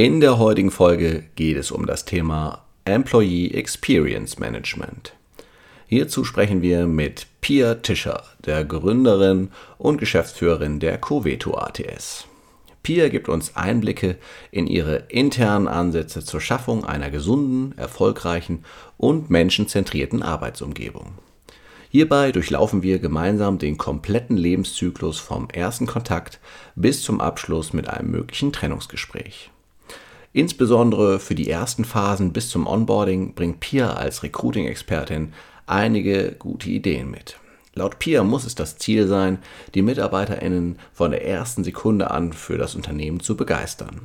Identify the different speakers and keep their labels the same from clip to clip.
Speaker 1: In der heutigen Folge geht es um das Thema Employee Experience Management. Hierzu sprechen wir mit Pia Tischer, der Gründerin und Geschäftsführerin der Coveto ATS. Pia gibt uns Einblicke in ihre internen Ansätze zur Schaffung einer gesunden, erfolgreichen und menschenzentrierten Arbeitsumgebung. Hierbei durchlaufen wir gemeinsam den kompletten Lebenszyklus vom ersten Kontakt bis zum Abschluss mit einem möglichen Trennungsgespräch. Insbesondere für die ersten Phasen bis zum Onboarding bringt Pia als Recruiting-Expertin einige gute Ideen mit. Laut Pia muss es das Ziel sein, die MitarbeiterInnen von der ersten Sekunde an für das Unternehmen zu begeistern.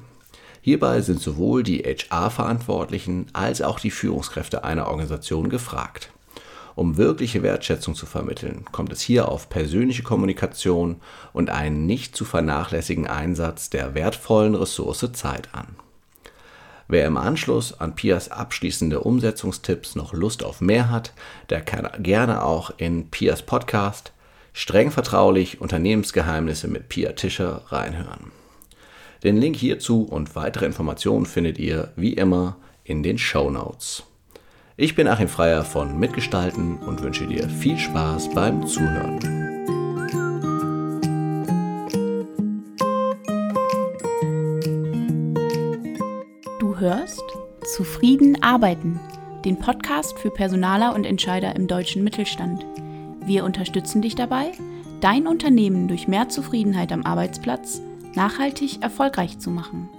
Speaker 1: Hierbei sind sowohl die HR-Verantwortlichen als auch die Führungskräfte einer Organisation gefragt. Um wirkliche Wertschätzung zu vermitteln, kommt es hier auf persönliche Kommunikation und einen nicht zu vernachlässigen Einsatz der wertvollen Ressource Zeit an. Wer im Anschluss an Pias abschließende Umsetzungstipps noch Lust auf mehr hat, der kann gerne auch in Pias Podcast streng vertraulich Unternehmensgeheimnisse mit Pia Tischer reinhören. Den Link hierzu und weitere Informationen findet ihr wie immer in den Show Notes. Ich bin Achim Freier von Mitgestalten und wünsche dir viel Spaß beim Zuhören.
Speaker 2: Zufrieden arbeiten, den Podcast für Personaler und Entscheider im deutschen Mittelstand. Wir unterstützen dich dabei, dein Unternehmen durch mehr Zufriedenheit am Arbeitsplatz nachhaltig erfolgreich zu machen.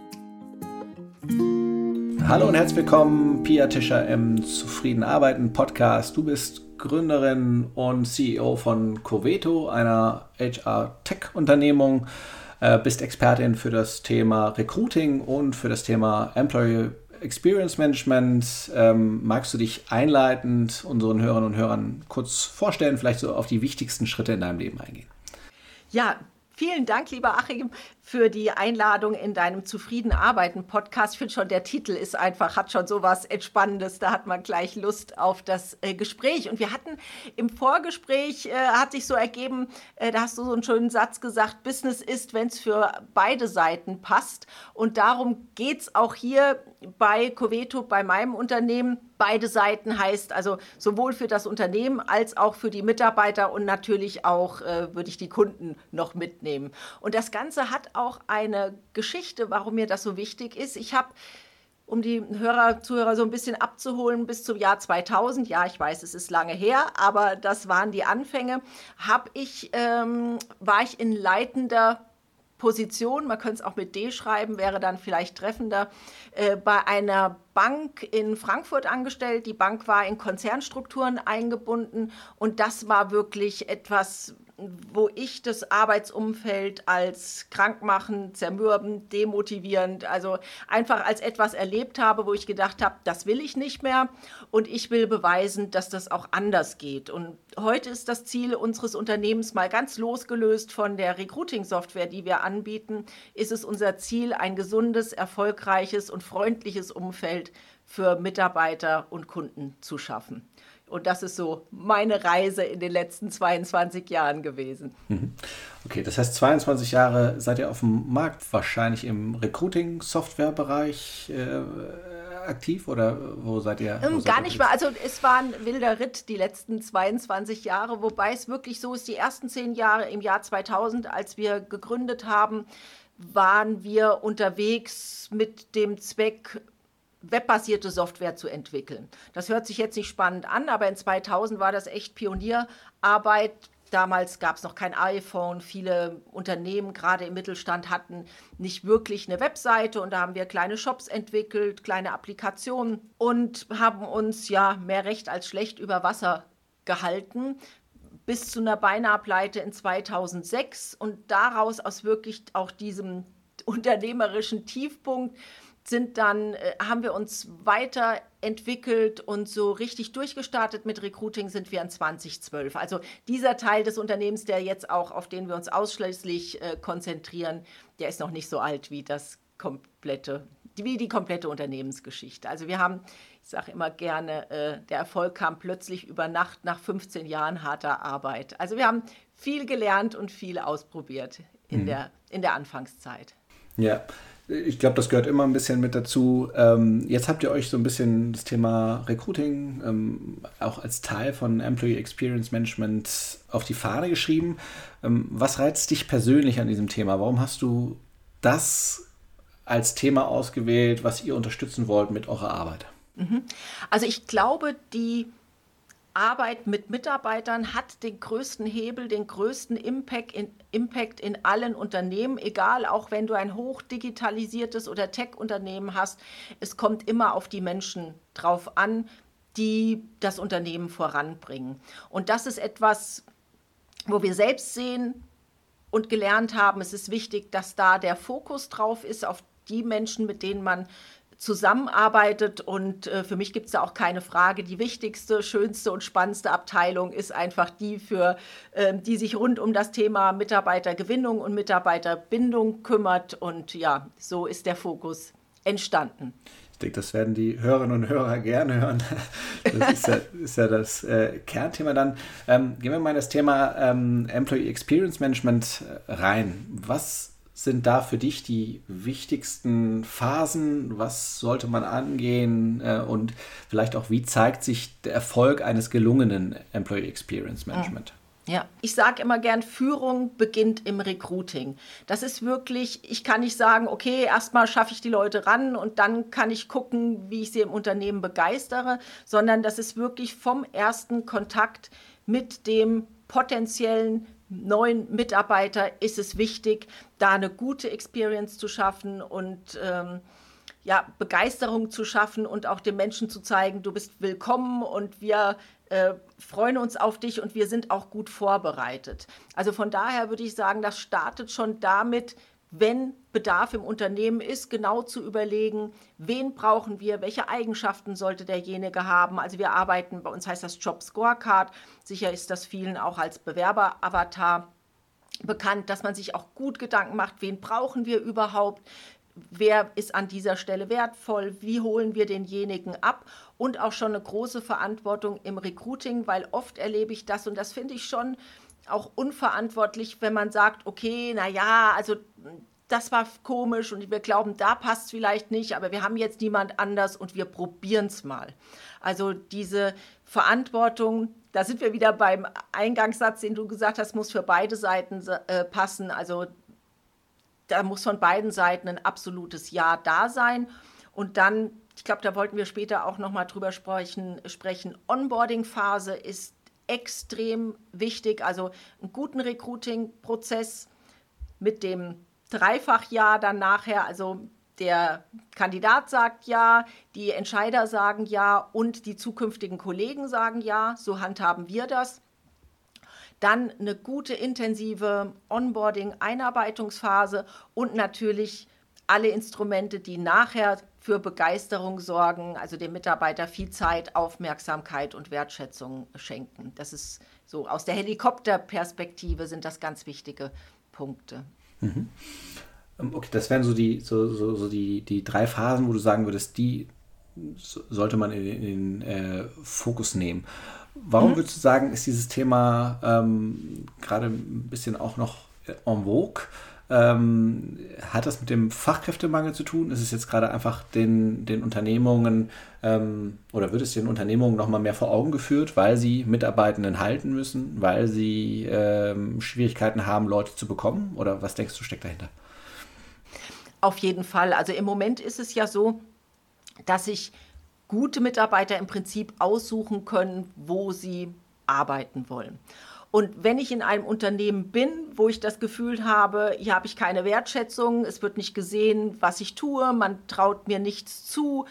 Speaker 1: Hallo und herzlich willkommen, Pia Tischer im Zufrieden Arbeiten Podcast. Du bist Gründerin und CEO von Coveto, einer HR-Tech-Unternehmung, äh, bist Expertin für das Thema Recruiting und für das Thema Employee Experience Management. Ähm, magst du dich einleitend unseren Hörern und Hörern kurz vorstellen, vielleicht so auf die wichtigsten Schritte in deinem Leben eingehen?
Speaker 3: Ja, Vielen Dank, lieber Achim, für die Einladung in deinem Zufrieden Arbeiten Podcast. Ich finde schon, der Titel ist einfach, hat schon so was Entspannendes. Da hat man gleich Lust auf das äh, Gespräch. Und wir hatten im Vorgespräch, äh, hat sich so ergeben, äh, da hast du so einen schönen Satz gesagt, Business ist, wenn es für beide Seiten passt. Und darum geht es auch hier bei Coveto, bei meinem Unternehmen beide Seiten heißt also sowohl für das Unternehmen als auch für die Mitarbeiter und natürlich auch äh, würde ich die Kunden noch mitnehmen. Und das Ganze hat auch eine Geschichte, warum mir das so wichtig ist. Ich habe um die Hörer, Zuhörer so ein bisschen abzuholen, bis zum Jahr 2000, ja, ich weiß, es ist lange her, aber das waren die Anfänge, habe ich, ähm, war ich in leitender Position, man könnte es auch mit D schreiben, wäre dann vielleicht treffender, äh, bei einer Bank in Frankfurt angestellt. Die Bank war in Konzernstrukturen eingebunden und das war wirklich etwas, wo ich das Arbeitsumfeld als krankmachend, zermürbend, demotivierend, also einfach als etwas erlebt habe, wo ich gedacht habe, das will ich nicht mehr und ich will beweisen, dass das auch anders geht. Und heute ist das Ziel unseres Unternehmens mal ganz losgelöst von der Recruiting-Software, die wir anbieten, ist es unser Ziel, ein gesundes, erfolgreiches und freundliches Umfeld für Mitarbeiter und Kunden zu schaffen. Und das ist so meine Reise in den letzten 22 Jahren gewesen.
Speaker 1: Mhm. Okay, das heißt 22 Jahre seid ihr auf dem Markt, wahrscheinlich im Recruiting-Software-Bereich äh, aktiv oder wo seid ihr? Wo
Speaker 3: ähm,
Speaker 1: seid
Speaker 3: Gar nicht mal. Also es war ein wilder Ritt die letzten 22 Jahre, wobei es wirklich so ist, die ersten zehn Jahre im Jahr 2000, als wir gegründet haben, waren wir unterwegs mit dem Zweck, webbasierte Software zu entwickeln. Das hört sich jetzt nicht spannend an, aber in 2000 war das echt Pionierarbeit. Damals gab es noch kein iPhone. Viele Unternehmen, gerade im Mittelstand, hatten nicht wirklich eine Webseite und da haben wir kleine Shops entwickelt, kleine Applikationen und haben uns ja mehr recht als schlecht über Wasser gehalten bis zu einer beinahe in 2006 und daraus aus wirklich auch diesem unternehmerischen Tiefpunkt sind dann, äh, haben wir uns weiterentwickelt und so richtig durchgestartet mit Recruiting sind wir in 2012. Also dieser Teil des Unternehmens, der jetzt auch, auf den wir uns ausschließlich äh, konzentrieren, der ist noch nicht so alt wie das komplette, wie die komplette Unternehmensgeschichte. Also wir haben, ich sage immer gerne, äh, der Erfolg kam plötzlich über Nacht nach 15 Jahren harter Arbeit. Also wir haben viel gelernt und viel ausprobiert in, mhm. der, in der Anfangszeit.
Speaker 1: Ja,
Speaker 4: Ich glaube, das gehört immer ein bisschen mit dazu. Ähm, jetzt habt ihr euch so ein bisschen das Thema Recruiting ähm, auch als Teil von Employee Experience Management auf die Fahne geschrieben. Ähm, was reizt dich persönlich an diesem Thema? Warum hast du das als Thema ausgewählt, was ihr unterstützen wollt mit eurer Arbeit?
Speaker 3: Mhm. Also ich glaube, die Arbeit mit Mitarbeitern hat den größten Hebel, den größten Impact in, Impact in allen Unternehmen, egal auch wenn du ein hochdigitalisiertes oder Tech-Unternehmen hast. Es kommt immer auf die Menschen drauf an, die das Unternehmen voranbringen. Und das ist etwas, wo wir selbst sehen und gelernt haben, es ist wichtig, dass da der Fokus drauf ist, auf die Menschen, mit denen man zusammenarbeitet. Und äh, für mich gibt es da auch keine Frage. Die wichtigste, schönste und spannendste Abteilung ist einfach die, für, äh, die sich rund um das Thema Mitarbeitergewinnung und Mitarbeiterbindung kümmert. Und ja, so ist der Fokus entstanden.
Speaker 4: Ich denke, das werden die Hörerinnen und Hörer gerne hören. Das ist ja, ist ja das äh, Kernthema dann. Ähm, gehen wir mal in das Thema ähm, Employee Experience Management äh, rein. Was sind da für dich die wichtigsten Phasen? Was sollte man angehen? Äh, und vielleicht auch, wie zeigt sich der Erfolg eines gelungenen Employee Experience Management?
Speaker 3: Ja, ich sage immer gern, Führung beginnt im Recruiting. Das ist wirklich, ich kann nicht sagen, okay, erstmal schaffe ich die Leute ran und dann kann ich gucken, wie ich sie im Unternehmen begeistere, sondern das ist wirklich vom ersten Kontakt mit dem potenziellen neuen Mitarbeiter ist es wichtig, da eine gute Experience zu schaffen und ähm, ja, Begeisterung zu schaffen und auch den Menschen zu zeigen, du bist willkommen und wir äh, freuen uns auf dich und wir sind auch gut vorbereitet. Also von daher würde ich sagen, das startet schon damit, wenn Bedarf im Unternehmen ist, genau zu überlegen, wen brauchen wir, welche Eigenschaften sollte derjenige haben. Also wir arbeiten, bei uns heißt das Job Scorecard, sicher ist das vielen auch als Bewerber-Avatar bekannt, dass man sich auch gut Gedanken macht, wen brauchen wir überhaupt, wer ist an dieser Stelle wertvoll, wie holen wir denjenigen ab und auch schon eine große Verantwortung im Recruiting, weil oft erlebe ich das und das finde ich schon auch unverantwortlich, wenn man sagt, okay, na ja, also das war komisch und wir glauben, da passt es vielleicht nicht, aber wir haben jetzt niemand anders und wir probieren es mal. Also diese Verantwortung, da sind wir wieder beim Eingangssatz, den du gesagt hast, muss für beide Seiten äh, passen. Also da muss von beiden Seiten ein absolutes Ja da sein. Und dann, ich glaube, da wollten wir später auch nochmal drüber sprechen, sprechen. Onboarding-Phase ist extrem wichtig. Also einen guten Recruiting-Prozess mit dem Dreifach-Ja dann nachher. Also der Kandidat sagt ja, die Entscheider sagen ja und die zukünftigen Kollegen sagen ja. So handhaben wir das. Dann eine gute, intensive Onboarding-Einarbeitungsphase und natürlich alle Instrumente, die nachher für Begeisterung sorgen, also dem Mitarbeiter viel Zeit, Aufmerksamkeit und Wertschätzung schenken. Das ist so aus der Helikopterperspektive sind das ganz wichtige Punkte.
Speaker 4: Mhm. Okay, das wären so die, so, so, so die, die drei Phasen, wo du sagen würdest, die sollte man in, in den äh, Fokus nehmen. Warum mhm. würdest du sagen, ist dieses Thema ähm, gerade ein bisschen auch noch en vogue? Ähm, hat das mit dem Fachkräftemangel zu tun? Ist es jetzt gerade einfach den, den Unternehmungen ähm, oder wird es den Unternehmungen nochmal mehr vor Augen geführt, weil sie Mitarbeitenden halten müssen, weil sie ähm, Schwierigkeiten haben, Leute zu bekommen? Oder was denkst du, steckt dahinter?
Speaker 3: Auf jeden Fall. Also im Moment ist es ja so, dass sich gute Mitarbeiter im Prinzip aussuchen können, wo sie arbeiten wollen. Und wenn ich in einem Unternehmen bin, wo ich das Gefühl habe, hier habe ich keine Wertschätzung, es wird nicht gesehen, was ich tue, man traut mir nichts zu,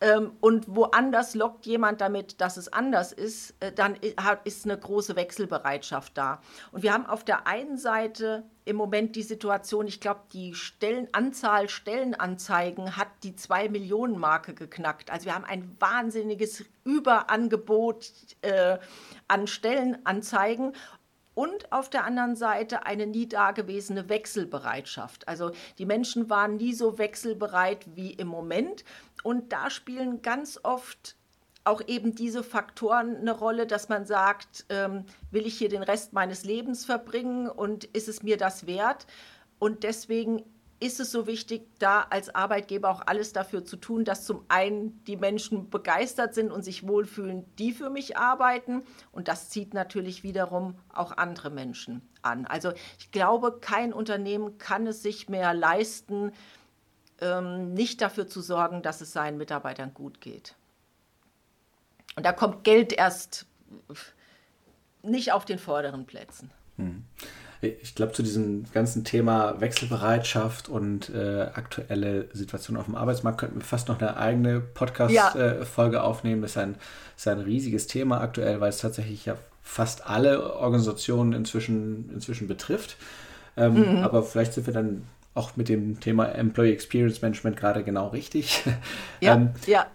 Speaker 3: ähm, und woanders lockt jemand damit, dass es anders ist, äh, dann ist eine große Wechselbereitschaft da. Und wir haben auf der einen Seite im Moment die Situation, ich glaube, die Stellenanzahl Stellenanzeigen hat die 2 Millionen Marke geknackt. Also wir haben ein wahnsinniges Überangebot äh, an Stellenanzeigen und auf der anderen Seite eine nie dagewesene Wechselbereitschaft. Also die Menschen waren nie so wechselbereit wie im Moment. Und da spielen ganz oft auch eben diese Faktoren eine Rolle, dass man sagt, ähm, will ich hier den Rest meines Lebens verbringen und ist es mir das wert? Und deswegen ist es so wichtig, da als Arbeitgeber auch alles dafür zu tun, dass zum einen die Menschen begeistert sind und sich wohlfühlen, die für mich arbeiten. Und das zieht natürlich wiederum auch andere Menschen an. Also ich glaube, kein Unternehmen kann es sich mehr leisten, ähm, nicht dafür zu sorgen, dass es seinen Mitarbeitern gut geht. Und da kommt Geld erst nicht auf den vorderen Plätzen. Hm.
Speaker 4: Ich glaube, zu diesem ganzen Thema Wechselbereitschaft und äh, aktuelle Situation auf dem Arbeitsmarkt könnten wir fast noch eine eigene Podcast-Folge ja. äh, aufnehmen. Das ist ein, ist ein riesiges Thema aktuell, weil es tatsächlich ja fast alle Organisationen inzwischen, inzwischen betrifft. Ähm, mhm. Aber vielleicht sind wir dann auch mit dem Thema Employee Experience Management gerade genau richtig.
Speaker 3: Ja, ähm, ja.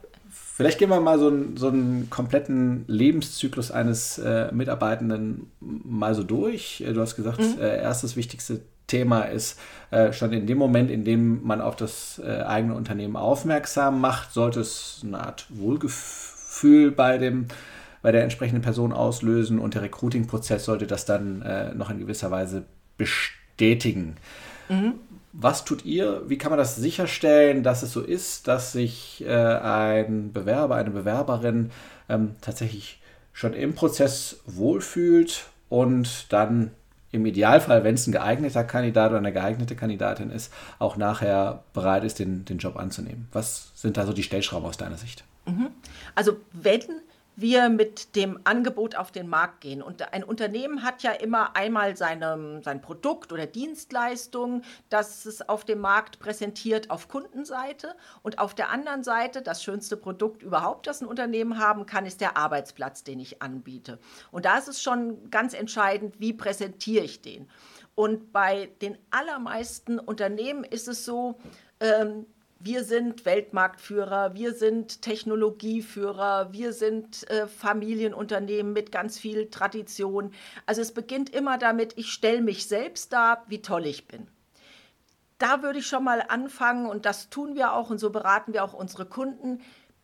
Speaker 4: Vielleicht gehen wir mal so einen, so einen kompletten Lebenszyklus eines äh, Mitarbeitenden mal so durch. Äh, du hast gesagt, mhm. äh, erstes wichtigste Thema ist äh, schon in dem Moment, in dem man auf das äh, eigene Unternehmen aufmerksam macht, sollte es eine Art Wohlgefühl bei dem bei der entsprechenden Person auslösen und der Recruiting-Prozess sollte das dann äh, noch in gewisser Weise bestätigen. Mhm. Was tut ihr? Wie kann man das sicherstellen, dass es so ist, dass sich äh, ein Bewerber, eine Bewerberin ähm, tatsächlich schon im Prozess wohlfühlt und dann im Idealfall, wenn es ein geeigneter Kandidat oder eine geeignete Kandidatin ist, auch nachher bereit ist, den, den Job anzunehmen? Was sind da so die Stellschrauben aus deiner Sicht?
Speaker 3: Mhm. Also wenn wir mit dem Angebot auf den Markt gehen. Und ein Unternehmen hat ja immer einmal seine, sein Produkt oder Dienstleistung, das es auf dem Markt präsentiert auf Kundenseite. Und auf der anderen Seite, das schönste Produkt überhaupt, das ein Unternehmen haben kann, ist der Arbeitsplatz, den ich anbiete. Und da ist es schon ganz entscheidend, wie präsentiere ich den. Und bei den allermeisten Unternehmen ist es so, ähm, wir sind Weltmarktführer, wir sind Technologieführer, wir sind äh, Familienunternehmen mit ganz viel Tradition. Also es beginnt immer damit, ich stelle mich selbst dar, wie toll ich bin. Da würde ich schon mal anfangen und das tun wir auch und so beraten wir auch unsere Kunden,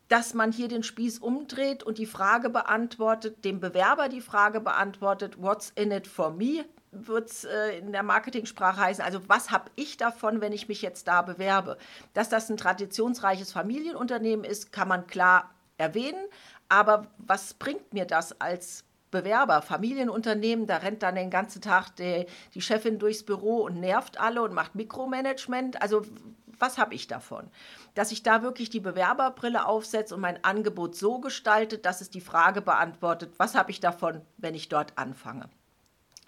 Speaker 3: dass man hier den Spieß umdreht und die Frage beantwortet, dem Bewerber die Frage beantwortet, what's in it for me? Wird es äh, in der Marketingsprache heißen, also was habe ich davon, wenn ich mich jetzt da bewerbe? Dass das ein traditionsreiches Familienunternehmen ist, kann man klar erwähnen, aber was bringt mir das als Bewerber, Familienunternehmen, da rennt dann den ganzen Tag die, die Chefin durchs Büro und nervt alle und macht Mikromanagement. Also was habe ich davon? Dass ich da wirklich die Bewerberbrille aufsetze und mein Angebot so gestaltet, dass es die Frage beantwortet, was habe ich davon, wenn ich dort anfange?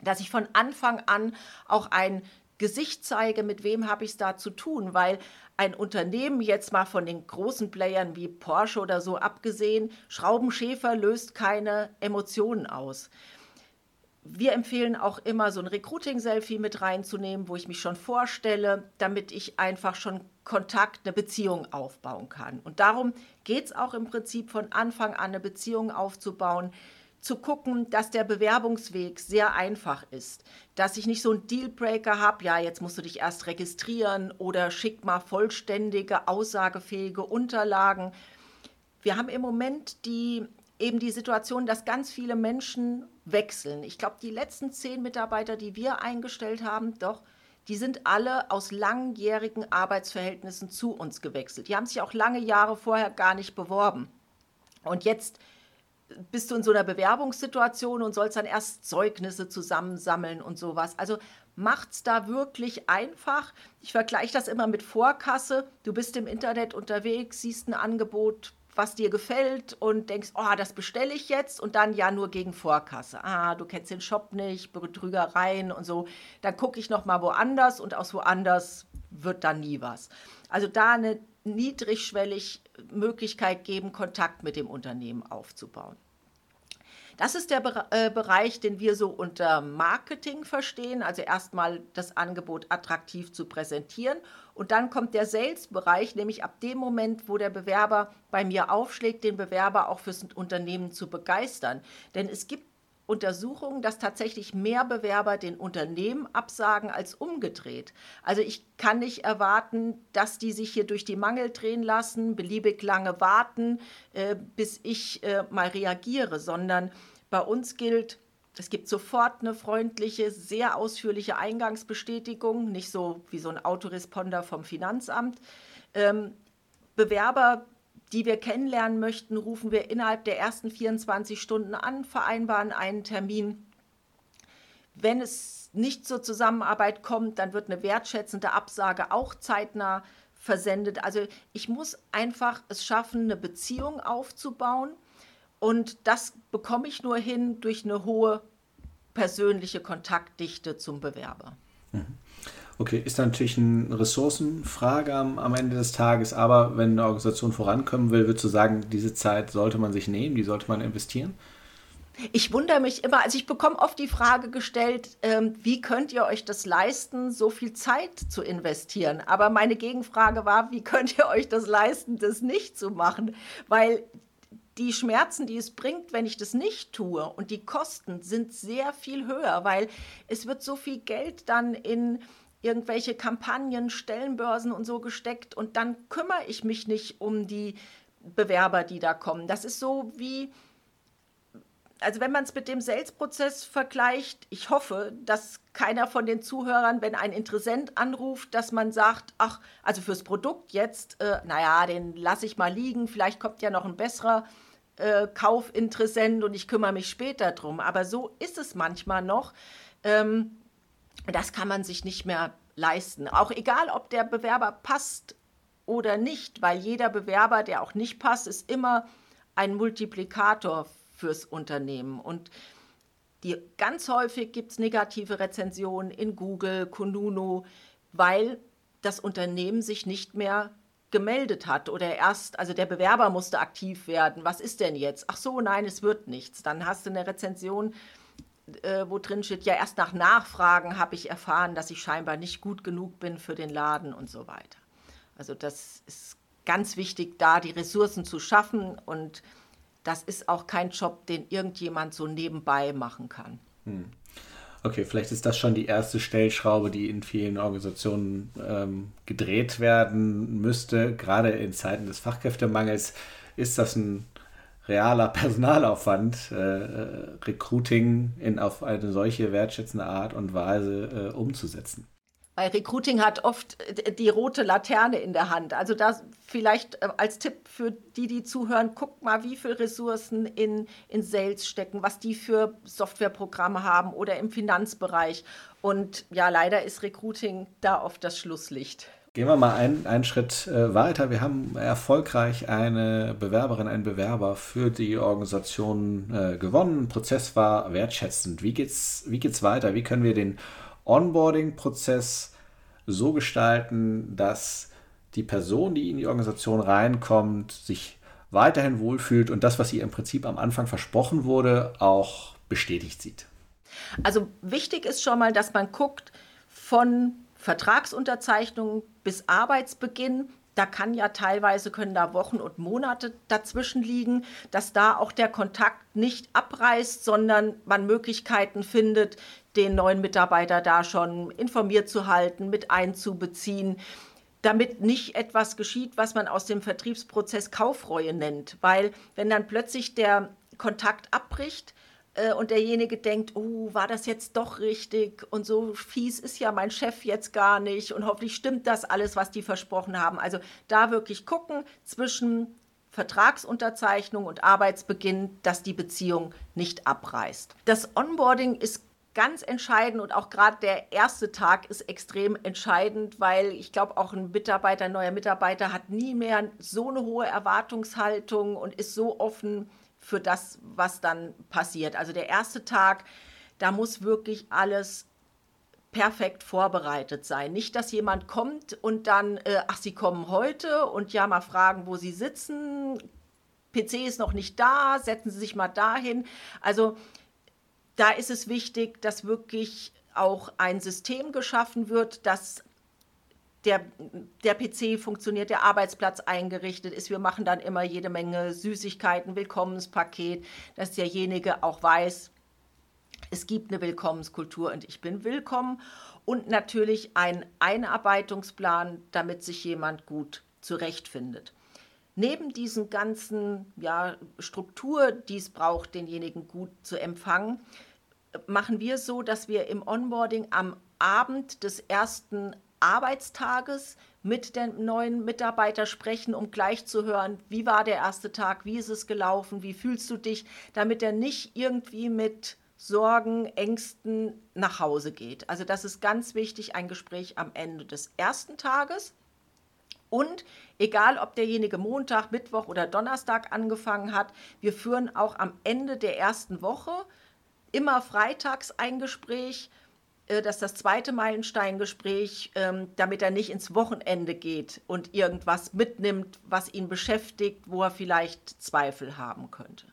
Speaker 3: Dass ich von Anfang an auch ein Gesicht zeige, mit wem habe ich es da zu tun, weil ein Unternehmen, jetzt mal von den großen Playern wie Porsche oder so abgesehen, Schraubenschäfer löst keine Emotionen aus. Wir empfehlen auch immer so ein Recruiting-Selfie mit reinzunehmen, wo ich mich schon vorstelle, damit ich einfach schon Kontakt, eine Beziehung aufbauen kann. Und darum geht es auch im Prinzip von Anfang an, eine Beziehung aufzubauen, zu gucken, dass der Bewerbungsweg sehr einfach ist. Dass ich nicht so einen Dealbreaker habe, ja, jetzt musst du dich erst registrieren oder schick mal vollständige, aussagefähige Unterlagen. Wir haben im Moment die, eben die Situation, dass ganz viele Menschen wechseln. Ich glaube, die letzten zehn Mitarbeiter, die wir eingestellt haben, doch, die sind alle aus langjährigen Arbeitsverhältnissen zu uns gewechselt. Die haben sich auch lange Jahre vorher gar nicht beworben. Und jetzt bist du in so einer Bewerbungssituation und sollst dann erst Zeugnisse zusammensammeln und sowas. Also macht's da wirklich einfach. Ich vergleiche das immer mit Vorkasse. Du bist im Internet unterwegs, siehst ein Angebot, was dir gefällt und denkst, oh, das bestelle ich jetzt und dann ja nur gegen Vorkasse. Ah, du kennst den Shop nicht, Betrügereien und so. Dann gucke ich noch mal woanders und aus woanders wird dann nie was. Also da eine niedrigschwellig Möglichkeit geben, Kontakt mit dem Unternehmen aufzubauen. Das ist der äh, Bereich, den wir so unter Marketing verstehen, also erstmal das Angebot attraktiv zu präsentieren. Und dann kommt der Sales-Bereich, nämlich ab dem Moment, wo der Bewerber bei mir aufschlägt, den Bewerber auch fürs Unternehmen zu begeistern. Denn es gibt Untersuchungen, dass tatsächlich mehr Bewerber den Unternehmen absagen als umgedreht. Also ich kann nicht erwarten, dass die sich hier durch die Mangel drehen lassen, beliebig lange warten, äh, bis ich äh, mal reagiere, sondern bei uns gilt, es gibt sofort eine freundliche, sehr ausführliche Eingangsbestätigung, nicht so wie so ein Autoresponder vom Finanzamt. Ähm, Bewerber, die wir kennenlernen möchten, rufen wir innerhalb der ersten 24 Stunden an, vereinbaren einen Termin. Wenn es nicht zur Zusammenarbeit kommt, dann wird eine wertschätzende Absage auch zeitnah versendet. Also ich muss einfach es schaffen, eine Beziehung aufzubauen. Und das bekomme ich nur hin durch eine hohe persönliche Kontaktdichte zum Bewerber.
Speaker 4: Mhm. Okay, ist natürlich eine Ressourcenfrage am, am, Ende des Tages, aber wenn eine Organisation vorankommen will, würdest du sagen, diese Zeit sollte man sich nehmen, die sollte man investieren?
Speaker 3: Ich wundere mich immer, also ich bekomme oft die Frage gestellt, ähm, wie könnt ihr euch das leisten, so viel Zeit zu investieren? Aber meine Gegenfrage war, wie könnt ihr euch das leisten, das nicht zu machen? Weil die Schmerzen, die es bringt, wenn ich das nicht tue und die Kosten sind sehr viel höher, weil es wird so viel Geld dann in irgendwelche Kampagnen, Stellenbörsen und so gesteckt und dann kümmere ich mich nicht um die Bewerber, die da kommen. Das ist so wie also wenn man es mit dem Sales-Prozess vergleicht, ich hoffe, dass keiner von den Zuhörern, wenn ein Interessent anruft, dass man sagt, ach, also fürs Produkt jetzt, äh, naja, den lasse ich mal liegen, vielleicht kommt ja noch ein besserer äh, Kaufinteressent und ich kümmere mich später drum. Aber so ist es manchmal noch. Ähm, das kann man sich nicht mehr leisten. Auch egal, ob der Bewerber passt oder nicht, weil jeder Bewerber, der auch nicht passt, ist immer ein Multiplikator fürs Unternehmen. Und die, ganz häufig gibt es negative Rezensionen in Google, Kununu, weil das Unternehmen sich nicht mehr gemeldet hat oder erst, also der Bewerber musste aktiv werden. Was ist denn jetzt? Ach so, nein, es wird nichts. Dann hast du eine Rezension, äh, wo drin steht, ja, erst nach Nachfragen habe ich erfahren, dass ich scheinbar nicht gut genug bin für den Laden und so weiter. Also das ist ganz wichtig, da die Ressourcen zu schaffen und das ist auch kein Job, den irgendjemand so nebenbei machen kann. Hm.
Speaker 4: Okay, vielleicht ist das schon die erste Stellschraube, die in vielen Organisationen ähm, gedreht werden müsste. Gerade in Zeiten des Fachkräftemangels ist das ein realer Personalaufwand, äh, äh Recruiting in, auf eine solche wertschätzende Art und Weise äh, umzusetzen.
Speaker 3: Weil Recruiting hat oft äh, die rote Laterne in der Hand. Also das vielleicht äh, als Tipp für die, die zuhören, guckt mal, wie viele Ressourcen in, in Sales stecken, was die für Softwareprogramme haben oder im Finanzbereich. Und ja, leider ist Recruiting da oft das Schlusslicht.
Speaker 4: Gehen wir mal einen, einen Schritt äh, weiter. Wir haben erfolgreich eine Bewerberin, einen Bewerber für die Organisation äh, gewonnen. Prozess war wertschätzend. Wie geht's, wie geht's weiter? Wie können wir den Onboarding-Prozess so gestalten, dass die Person, die in die Organisation reinkommt, sich weiterhin wohlfühlt und das, was ihr im Prinzip am Anfang versprochen wurde, auch bestätigt sieht.
Speaker 3: Also wichtig ist schon mal, dass man guckt von Vertragsunterzeichnung bis Arbeitsbeginn, da kann ja teilweise können da Wochen und Monate dazwischen liegen, dass da auch der Kontakt nicht abreißt, sondern man Möglichkeiten findet, den neuen Mitarbeiter da schon informiert zu halten, mit einzubeziehen, damit nicht etwas geschieht, was man aus dem Vertriebsprozess Kaufreue nennt. Weil wenn dann plötzlich der Kontakt abbricht, äh, und derjenige denkt, oh, war das jetzt doch richtig und so fies ist ja mein Chef jetzt gar nicht und hoffentlich stimmt das alles, was die versprochen haben. Also da wirklich gucken zwischen Vertragsunterzeichnung und Arbeitsbeginn, dass die Beziehung nicht abreißt. Das Onboarding ist ganz entscheidend und auch gerade der erste Tag ist extrem entscheidend, weil ich glaube, auch ein Mitarbeiter, ein neuer Mitarbeiter hat nie mehr so eine hohe Erwartungshaltung und ist so offen für das, was dann passiert. Also der erste Tag, da muss wirklich alles perfekt vorbereitet sein. Nicht, dass jemand kommt und dann, äh, ach, Sie kommen heute und ja, mal fragen, wo Sie sitzen. PC ist noch nicht da, setzen Sie sich mal dahin. Also da ist es wichtig, dass wirklich auch ein System geschaffen wird, das der, der PC funktioniert, der Arbeitsplatz eingerichtet ist. Wir machen dann immer jede Menge Süßigkeiten, Willkommenspaket, dass derjenige auch weiß, es gibt eine Willkommenskultur und ich bin willkommen. Und natürlich ein Einarbeitungsplan, damit sich jemand gut zurechtfindet. Neben diesen ganzen ja, Struktur, die es braucht, denjenigen gut zu empfangen, machen wir so, dass wir im Onboarding am Abend des ersten Arbeitstages mit dem neuen Mitarbeiter sprechen, um gleich zu hören, wie war der erste Tag, wie ist es gelaufen, wie fühlst du dich, damit er nicht irgendwie mit Sorgen, Ängsten nach Hause geht. Also das ist ganz wichtig, ein Gespräch am Ende des ersten Tages. Und egal, ob derjenige Montag, Mittwoch oder Donnerstag angefangen hat, wir führen auch am Ende der ersten Woche immer freitags ein Gespräch, äh, das ist das zweite Meilensteingespräch, ähm, damit er nicht ins Wochenende geht und irgendwas mitnimmt, was ihn beschäftigt, wo er vielleicht Zweifel haben könnte.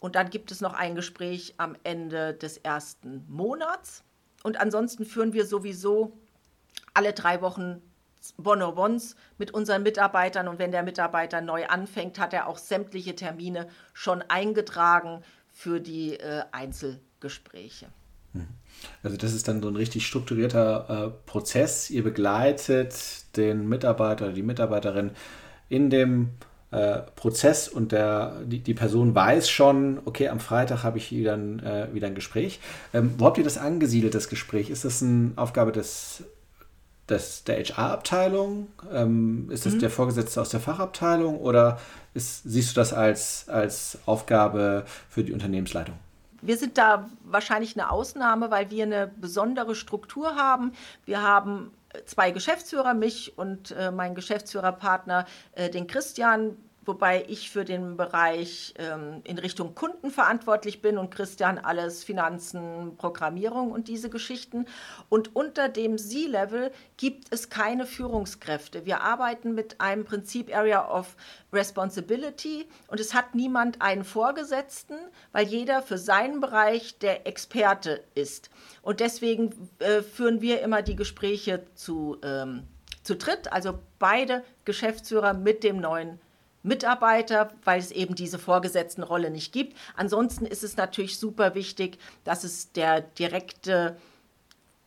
Speaker 3: Und dann gibt es noch ein Gespräch am Ende des ersten Monats. Und ansonsten führen wir sowieso alle drei Wochen One-on-Ones mit unseren Mitarbeitern. Und wenn der Mitarbeiter neu anfängt, hat er auch sämtliche Termine schon eingetragen für die äh, Einzelgespräche.
Speaker 4: Also das ist dann so ein richtig strukturierter äh, Prozess. Ihr begleitet den Mitarbeiter oder die Mitarbeiterin in dem äh, Prozess und der, die, die Person weiß schon, okay, am Freitag habe ich wieder ein, äh, wieder ein Gespräch. Ähm, wo habt ihr das angesiedelt, das Gespräch? Ist das eine Aufgabe des, des, der HR-Abteilung? Ähm, ist das mhm. der Vorgesetzte aus der Fachabteilung oder ist, siehst du das als, als Aufgabe für die Unternehmensleitung?
Speaker 3: Wir sind da wahrscheinlich eine Ausnahme, weil wir eine besondere Struktur haben. Wir haben zwei Geschäftsführer, mich und äh, meinen Geschäftsführerpartner, äh, den Christian, wobei ich für den Bereich ähm, in Richtung Kunden verantwortlich bin und Christian alles Finanzen, Programmierung und diese Geschichten. Und unter dem C-Level gibt es keine Führungskräfte. Wir arbeiten mit einem Prinzip Area of Responsibility und es hat niemand einen Vorgesetzten, weil jeder für seinen Bereich der Experte ist. Und deswegen äh, führen wir immer die Gespräche zu, ähm, zu dritt, also beide Geschäftsführer mit dem neuen Mitarbeiter, weil es eben diese Vorgesetztenrolle nicht gibt. Ansonsten ist es natürlich super wichtig, dass es der direkte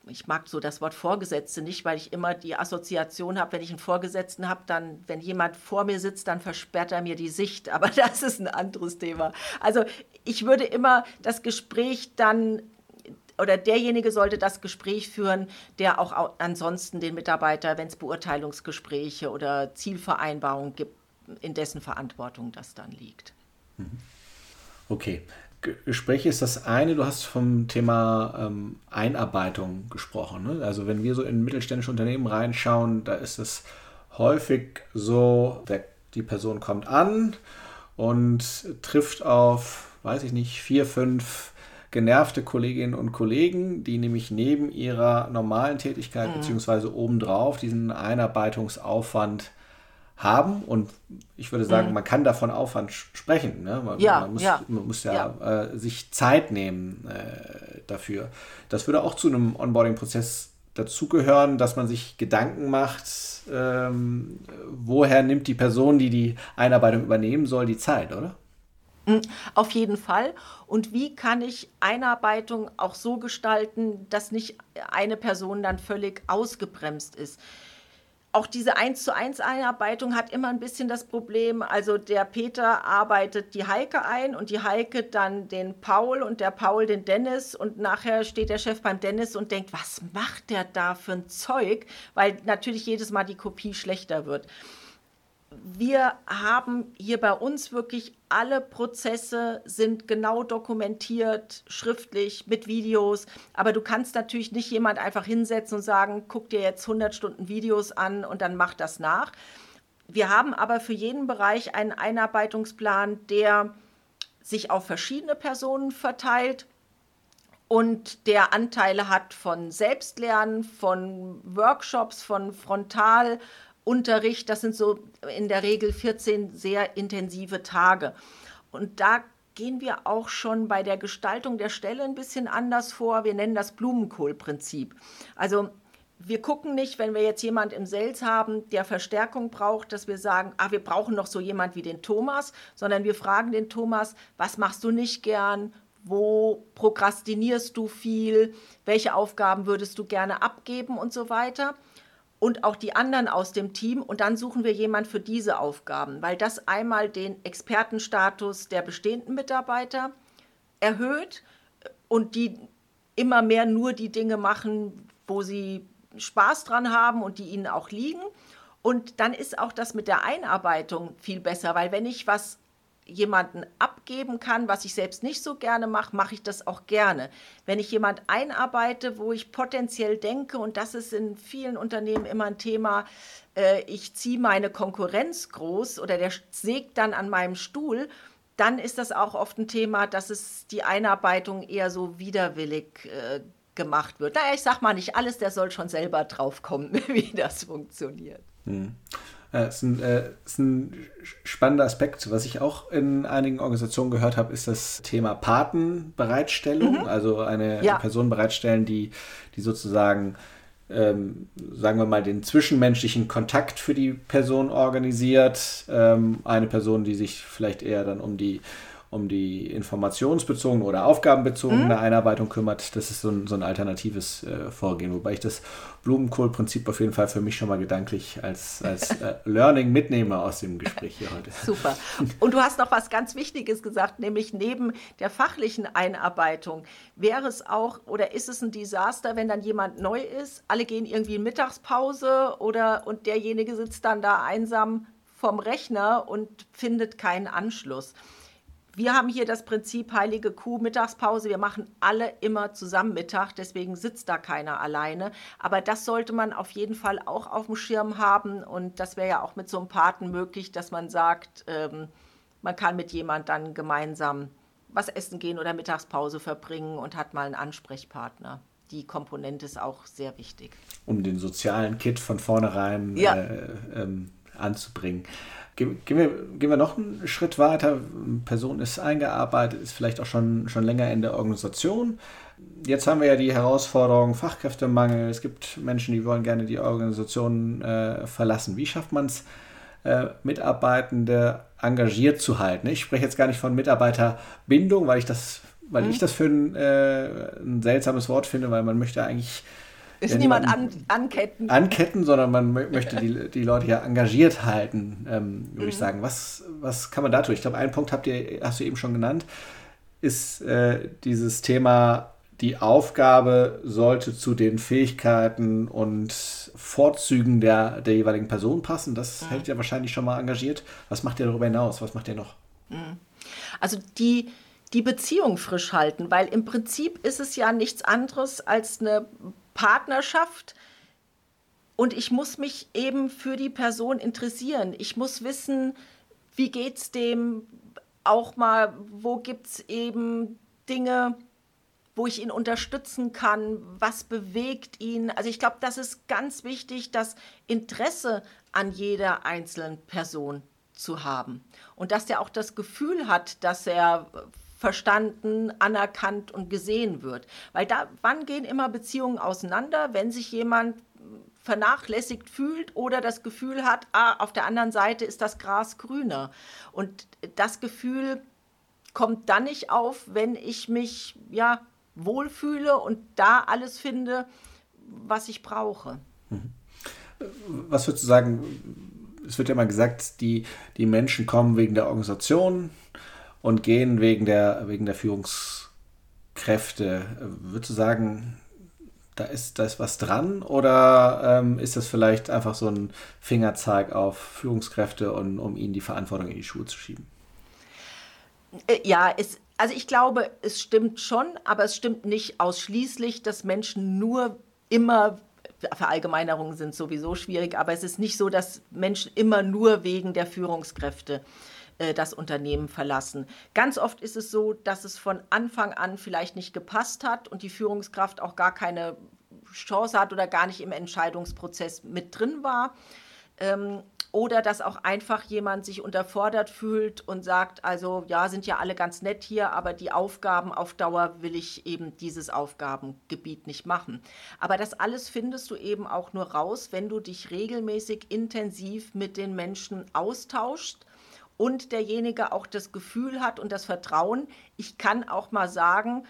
Speaker 3: ich mag so das Wort Vorgesetzte nicht, weil ich immer die Assoziation habe, wenn ich einen Vorgesetzten habe, dann, wenn jemand vor mir sitzt, dann versperrt er mir die Sicht. Aber das ist ein anderes Thema. Also ich würde immer das Gespräch dann oder derjenige sollte das Gespräch führen, der auch ansonsten den Mitarbeiter, wenn es Beurteilungsgespräche oder Zielvereinbarungen gibt, in dessen Verantwortung das dann liegt. Mhm.
Speaker 4: Okay. Gespräche ist das eine, du hast vom Thema ähm, Einarbeitung gesprochen. Ne? Also wenn wir so in mittelständische Unternehmen reinschauen, da ist es häufig so, der, die Person kommt an und trifft auf, weiß ich nicht, vier, fünf genervte Kolleginnen und Kollegen, die nämlich neben ihrer normalen Tätigkeit mhm. beziehungsweise obendrauf diesen Einarbeitungsaufwand haben und ich würde sagen, mhm. man kann davon Aufwand sprechen. Ne? Man,
Speaker 3: ja,
Speaker 4: man, muss
Speaker 3: ja,
Speaker 4: man muss ja, ja. Äh, sich Zeit nehmen äh, dafür. Das würde auch zu einem Onboarding-Prozess dazugehören, dass man sich Gedanken macht, ähm, woher nimmt die Person, die die Einarbeitung übernehmen soll, die Zeit, oder?
Speaker 3: Mhm, auf jeden Fall. Und wie kann ich Einarbeitung auch so gestalten, dass nicht eine Person dann völlig ausgebremst ist? Auch diese 1 zu 1 Einarbeitung hat immer ein bisschen das Problem, also der Peter arbeitet die Heike ein und die Heike dann den Paul und der Paul den Dennis. Und nachher steht der Chef beim Dennis und denkt, was macht der da für ein Zeug, weil natürlich jedes Mal die Kopie schlechter wird wir haben hier bei uns wirklich alle Prozesse sind genau dokumentiert, schriftlich, mit Videos. Aber du kannst natürlich nicht jemand einfach hinsetzen und sagen, guck dir jetzt 100 Stunden Videos an und dann mach das nach. Wir haben aber für jeden Bereich einen Einarbeitungsplan, der sich auf verschiedene Personen verteilt und der Anteile hat von Selbstlernen, von Workshops, von Frontal, Unterricht, das sind so in der Regel 14 sehr intensive Tage. Und da gehen wir auch schon bei der Gestaltung der Stelle ein bisschen anders vor. Wir nennen das Blumenkohlprinzip. Also wir gucken nicht, wenn wir jetzt jemand im Sales haben, der Verstärkung braucht, dass wir sagen, ah, wir brauchen noch so jemand wie den Thomas, sondern wir fragen den Thomas, was machst du nicht gern? Wo prokrastinierst du viel? Welche Aufgaben würdest du gerne abgeben und so weiter? Und auch die anderen aus dem Team und dann suchen wir jemand für diese Aufgaben, weil das einmal den Expertenstatus der bestehenden Mitarbeiter erhöht, und die immer mehr nur die Dinge machen, wo sie Spaß dran haben und die ihnen auch liegen. Und dann ist auch das mit der Einarbeitung viel besser, weil wenn ich was jemanden abgeben kann, was ich selbst nicht so gerne mache, mache ich das auch gerne. Wenn ich jemand einarbeite, wo ich potenziell denke, und das ist in vielen Unternehmen immer ein Thema, äh, ich ziehe meine Konkurrenz groß oder der sägt dann an meinem Stuhl, dann ist das auch oft ein Thema, dass es die Einarbeitung eher so widerwillig äh, gemacht wird. Naja, ich sag mal nicht alles, der soll schon selber draufkommen, wie das funktioniert. Hm.
Speaker 4: Das ist, ein, äh, ist ein spannender Aspekt. Was ich auch in einigen Organisationen gehört habe, ist das Thema Patenbereitstellung. Mhm. Also eine, ja. Person bereitstellen, die, die sozusagen, ähm, sagen wir mal, den zwischenmenschlichen Kontakt für die Person organisiert. Ähm, eine Person, die sich vielleicht eher dann um die um die informationsbezogene oder aufgabenbezogene mhm. Einarbeitung kümmert. Das ist so ein, so ein alternatives äh, Vorgehen, wobei ich das Blumenkohl-Prinzip auf jeden Fall für mich schon mal gedanklich als, als äh, Learning mitnehme aus dem Gespräch hier heute.
Speaker 3: Super. Und du hast noch was ganz Wichtiges gesagt, nämlich neben der fachlichen Einarbeitung wäre es auch oder ist es ein Desaster, wenn dann jemand neu ist, alle gehen irgendwie in Mittagspause oder und derjenige sitzt dann da einsam vom Rechner und findet keinen Anschluss. Wir haben hier das Prinzip heilige Kuh, Mittagspause. Wir machen alle immer zusammen Mittag, deswegen sitzt da keiner alleine. Aber das sollte man auf jeden Fall auch auf dem Schirm haben. Und das wäre ja auch mit so einem Paten möglich, dass man sagt, ähm, man kann mit jemand dann gemeinsam was essen gehen oder Mittagspause verbringen und hat mal einen Ansprechpartner. Die Komponente ist auch sehr wichtig.
Speaker 4: Um den sozialen Kit von vornherein ja. äh, ähm, anzubringen. Gehen wir, gehen wir noch einen Schritt weiter. Eine Person ist eingearbeitet, ist vielleicht auch schon, schon länger in der Organisation. Jetzt haben wir ja die Herausforderung Fachkräftemangel. Es gibt Menschen, die wollen gerne die Organisation äh, verlassen. Wie schafft man es, äh, Mitarbeitende engagiert zu halten? Ich spreche jetzt gar nicht von Mitarbeiterbindung, weil ich das, weil mhm. ich das für ein, äh, ein seltsames Wort finde, weil man möchte eigentlich
Speaker 3: ist ja, niemand an, anketten.
Speaker 4: Anketten, sondern man möchte die, die Leute ja engagiert halten, ähm, würde mhm. ich sagen. Was, was kann man da tun? Ich glaube, einen Punkt habt ihr, hast du eben schon genannt, ist äh, dieses Thema, die Aufgabe sollte zu den Fähigkeiten und Vorzügen der, der jeweiligen Person passen. Das mhm. hält ja wahrscheinlich schon mal engagiert. Was macht ihr darüber hinaus? Was macht ihr noch?
Speaker 3: Mhm. Also die, die Beziehung frisch halten, weil im Prinzip ist es ja nichts anderes als eine Partnerschaft und ich muss mich eben für die Person interessieren. Ich muss wissen, wie geht es dem auch mal, wo gibt es eben Dinge, wo ich ihn unterstützen kann, was bewegt ihn. Also ich glaube, das ist ganz wichtig, das Interesse an jeder einzelnen Person zu haben und dass er auch das Gefühl hat, dass er verstanden, anerkannt und gesehen wird. Weil da, wann gehen immer Beziehungen auseinander, wenn sich jemand vernachlässigt fühlt oder das Gefühl hat, ah, auf der anderen Seite ist das Gras grüner. Und das Gefühl kommt dann nicht auf, wenn ich mich ja wohlfühle und da alles finde, was ich brauche. Mhm.
Speaker 4: Was würdest du sagen? Es wird ja mal gesagt, die, die Menschen kommen wegen der Organisation, und gehen wegen der, wegen der Führungskräfte. Würdest du sagen, da ist, da ist was dran oder ähm, ist das vielleicht einfach so ein Fingerzeig auf Führungskräfte, und, um ihnen die Verantwortung in die Schuhe zu schieben?
Speaker 3: Äh, ja, es, also ich glaube, es stimmt schon, aber es stimmt nicht ausschließlich, dass Menschen nur immer Verallgemeinerungen sind sowieso schwierig, aber es ist nicht so, dass Menschen immer nur wegen der Führungskräfte äh, das Unternehmen verlassen. Ganz oft ist es so, dass es von Anfang an vielleicht nicht gepasst hat und die Führungskraft auch gar keine Chance hat oder gar nicht im Entscheidungsprozess mit drin war. Ähm, oder dass auch einfach jemand sich unterfordert fühlt und sagt, also ja, sind ja alle ganz nett hier, aber die Aufgaben auf Dauer will ich eben dieses Aufgabengebiet nicht machen. Aber das alles findest du eben auch nur raus, wenn du dich regelmäßig intensiv mit den Menschen austauschst und derjenige auch das Gefühl hat und das Vertrauen, ich kann auch mal sagen,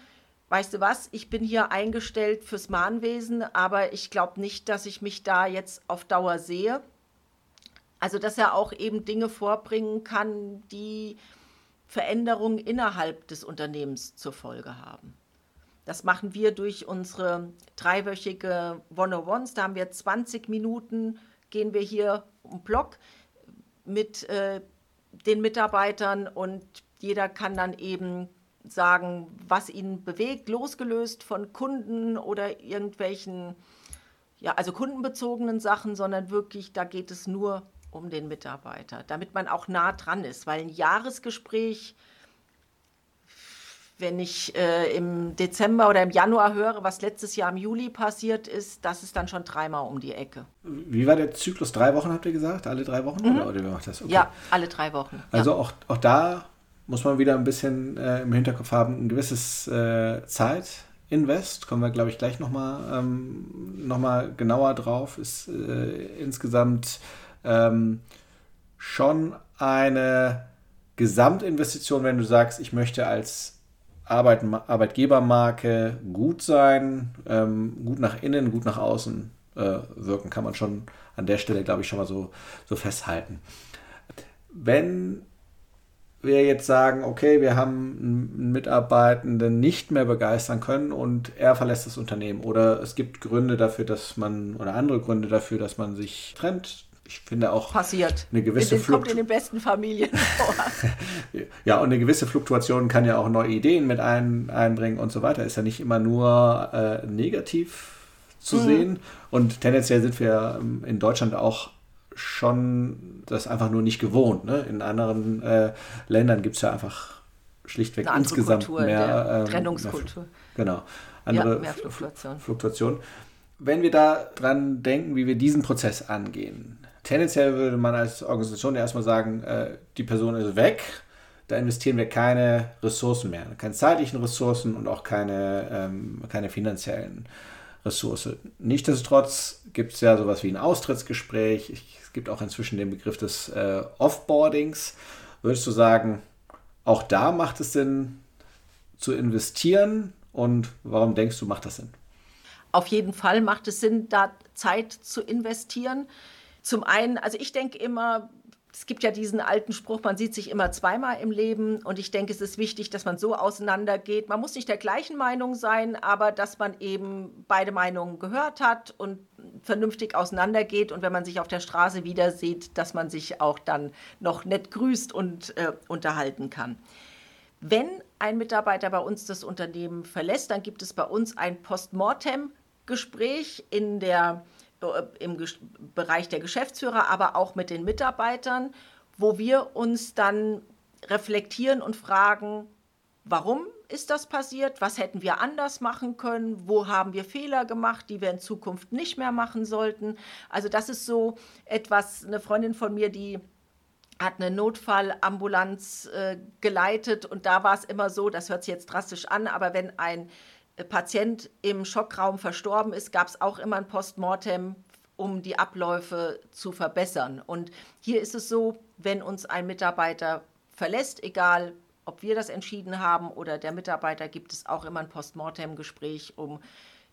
Speaker 3: weißt du was, ich bin hier eingestellt fürs Mahnwesen, aber ich glaube nicht, dass ich mich da jetzt auf Dauer sehe. Also, dass er auch eben Dinge vorbringen kann, die Veränderungen innerhalb des Unternehmens zur Folge haben. Das machen wir durch unsere dreiwöchige One-on-Ones. Da haben wir 20 Minuten, gehen wir hier um Block mit äh, den Mitarbeitern und jeder kann dann eben sagen, was ihn bewegt, losgelöst von Kunden oder irgendwelchen, ja, also kundenbezogenen Sachen, sondern wirklich, da geht es nur um den Mitarbeiter, damit man auch nah dran ist, weil ein Jahresgespräch, wenn ich äh, im Dezember oder im Januar höre, was letztes Jahr im Juli passiert ist, das ist dann schon dreimal um die Ecke.
Speaker 4: Wie war der Zyklus? Drei Wochen habt ihr gesagt? Alle drei Wochen?
Speaker 3: Mhm.
Speaker 4: Oder, oder wie macht das?
Speaker 3: Okay. Ja, alle drei Wochen.
Speaker 4: Also
Speaker 3: ja.
Speaker 4: auch, auch da muss man wieder ein bisschen äh, im Hinterkopf haben, ein gewisses äh, Zeitinvest, kommen wir, glaube ich, gleich nochmal ähm, noch genauer drauf, ist äh, insgesamt ähm, schon eine Gesamtinvestition, wenn du sagst, ich möchte als Arbeit, Arbeitgebermarke gut sein, ähm, gut nach innen, gut nach außen äh, wirken, kann man schon an der Stelle, glaube ich, schon mal so, so festhalten. Wenn wir jetzt sagen, okay, wir haben einen Mitarbeitenden nicht mehr begeistern können und er verlässt das Unternehmen oder es gibt Gründe dafür, dass man oder andere Gründe dafür, dass man sich trennt. Ich finde auch
Speaker 3: passiert.
Speaker 4: Eine gewisse
Speaker 3: in den, kommt in den besten Familien vor.
Speaker 4: ja, und eine gewisse Fluktuation kann ja auch neue Ideen mit ein, einbringen und so weiter. Ist ja nicht immer nur äh, negativ zu mhm. sehen. Und tendenziell sind wir in Deutschland auch schon das einfach nur nicht gewohnt. Ne? In anderen äh, Ländern gibt es ja einfach schlichtweg insgesamt
Speaker 3: Kultur,
Speaker 4: mehr
Speaker 3: ähm, Trennungskultur.
Speaker 4: Mehr, genau. Andere ja, mehr Fluktuation. Fluktuation. Wenn wir da dran denken, wie wir diesen Prozess angehen, tendenziell würde man als Organisation erstmal sagen, äh, die Person ist weg, da investieren wir keine Ressourcen mehr, keine zeitlichen Ressourcen und auch keine, ähm, keine finanziellen Ressource. Nichtsdestotrotz gibt es ja sowas wie ein Austrittsgespräch. Es gibt auch inzwischen den Begriff des äh, Offboardings. Würdest du sagen, auch da macht es Sinn zu investieren? Und warum denkst du, macht das Sinn?
Speaker 3: Auf jeden Fall macht es Sinn, da Zeit zu investieren. Zum einen, also ich denke immer, es gibt ja diesen alten Spruch, man sieht sich immer zweimal im Leben und ich denke, es ist wichtig, dass man so auseinandergeht. Man muss nicht der gleichen Meinung sein, aber dass man eben beide Meinungen gehört hat und vernünftig auseinandergeht und wenn man sich auf der Straße wieder sieht, dass man sich auch dann noch nett grüßt und äh, unterhalten kann. Wenn ein Mitarbeiter bei uns das Unternehmen verlässt, dann gibt es bei uns ein Postmortem-Gespräch in der äh, im Bereich der Geschäftsführer, aber auch mit den Mitarbeitern, wo wir uns dann reflektieren und fragen, warum ist das passiert? Was hätten wir anders machen können? Wo haben wir Fehler gemacht, die wir in Zukunft nicht mehr machen sollten? Also das ist so etwas, eine Freundin von mir, die hat eine Notfallambulanz äh, geleitet und da war es immer so, das hört sich jetzt drastisch an, aber wenn ein Patient im Schockraum verstorben ist, gab es auch immer ein Postmortem, um die Abläufe zu verbessern. Und hier ist es so, wenn uns ein Mitarbeiter verlässt, egal ob wir das entschieden haben oder der Mitarbeiter, gibt es auch immer ein Postmortem-Gespräch, um